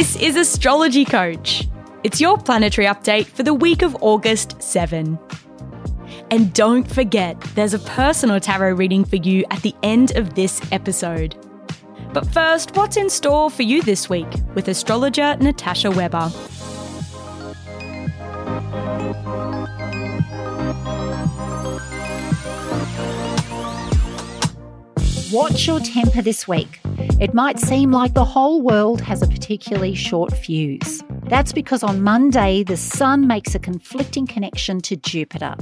This is Astrology Coach. It's your planetary update for the week of August 7. And don't forget, there's a personal tarot reading for you at the end of this episode. But first, what's in store for you this week with astrologer Natasha Weber? Watch your temper this week. It might seem like the whole world has a particularly short fuse. That's because on Monday, the Sun makes a conflicting connection to Jupiter.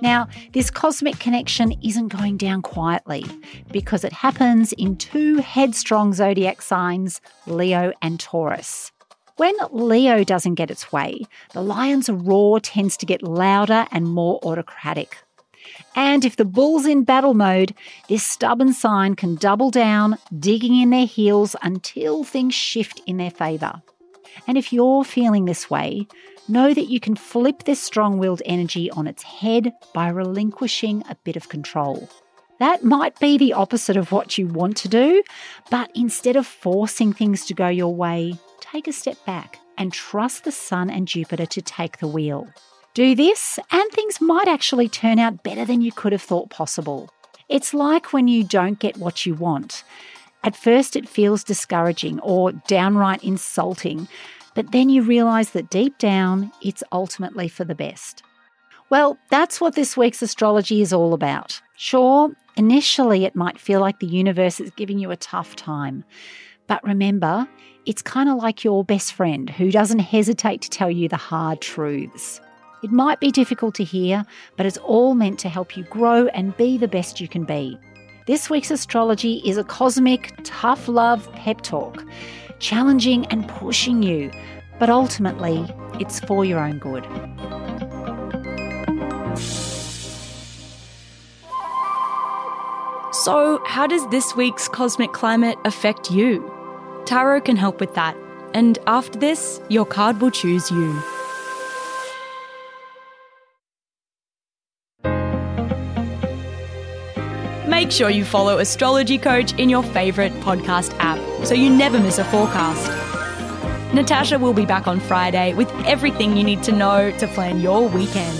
Now, this cosmic connection isn't going down quietly because it happens in two headstrong zodiac signs, Leo and Taurus. When Leo doesn't get its way, the lion's roar tends to get louder and more autocratic. And if the bull's in battle mode, this stubborn sign can double down, digging in their heels until things shift in their favour. And if you're feeling this way, know that you can flip this strong willed energy on its head by relinquishing a bit of control. That might be the opposite of what you want to do, but instead of forcing things to go your way, take a step back and trust the Sun and Jupiter to take the wheel. Do this, and things might actually turn out better than you could have thought possible. It's like when you don't get what you want. At first, it feels discouraging or downright insulting, but then you realise that deep down, it's ultimately for the best. Well, that's what this week's astrology is all about. Sure, initially it might feel like the universe is giving you a tough time. But remember, it's kind of like your best friend who doesn't hesitate to tell you the hard truths. It might be difficult to hear, but it's all meant to help you grow and be the best you can be. This week's astrology is a cosmic, tough love pep talk, challenging and pushing you, but ultimately, it's for your own good. So, how does this week's cosmic climate affect you? Tarot can help with that. And after this, your card will choose you. Make sure you follow Astrology Coach in your favourite podcast app so you never miss a forecast. Natasha will be back on Friday with everything you need to know to plan your weekend.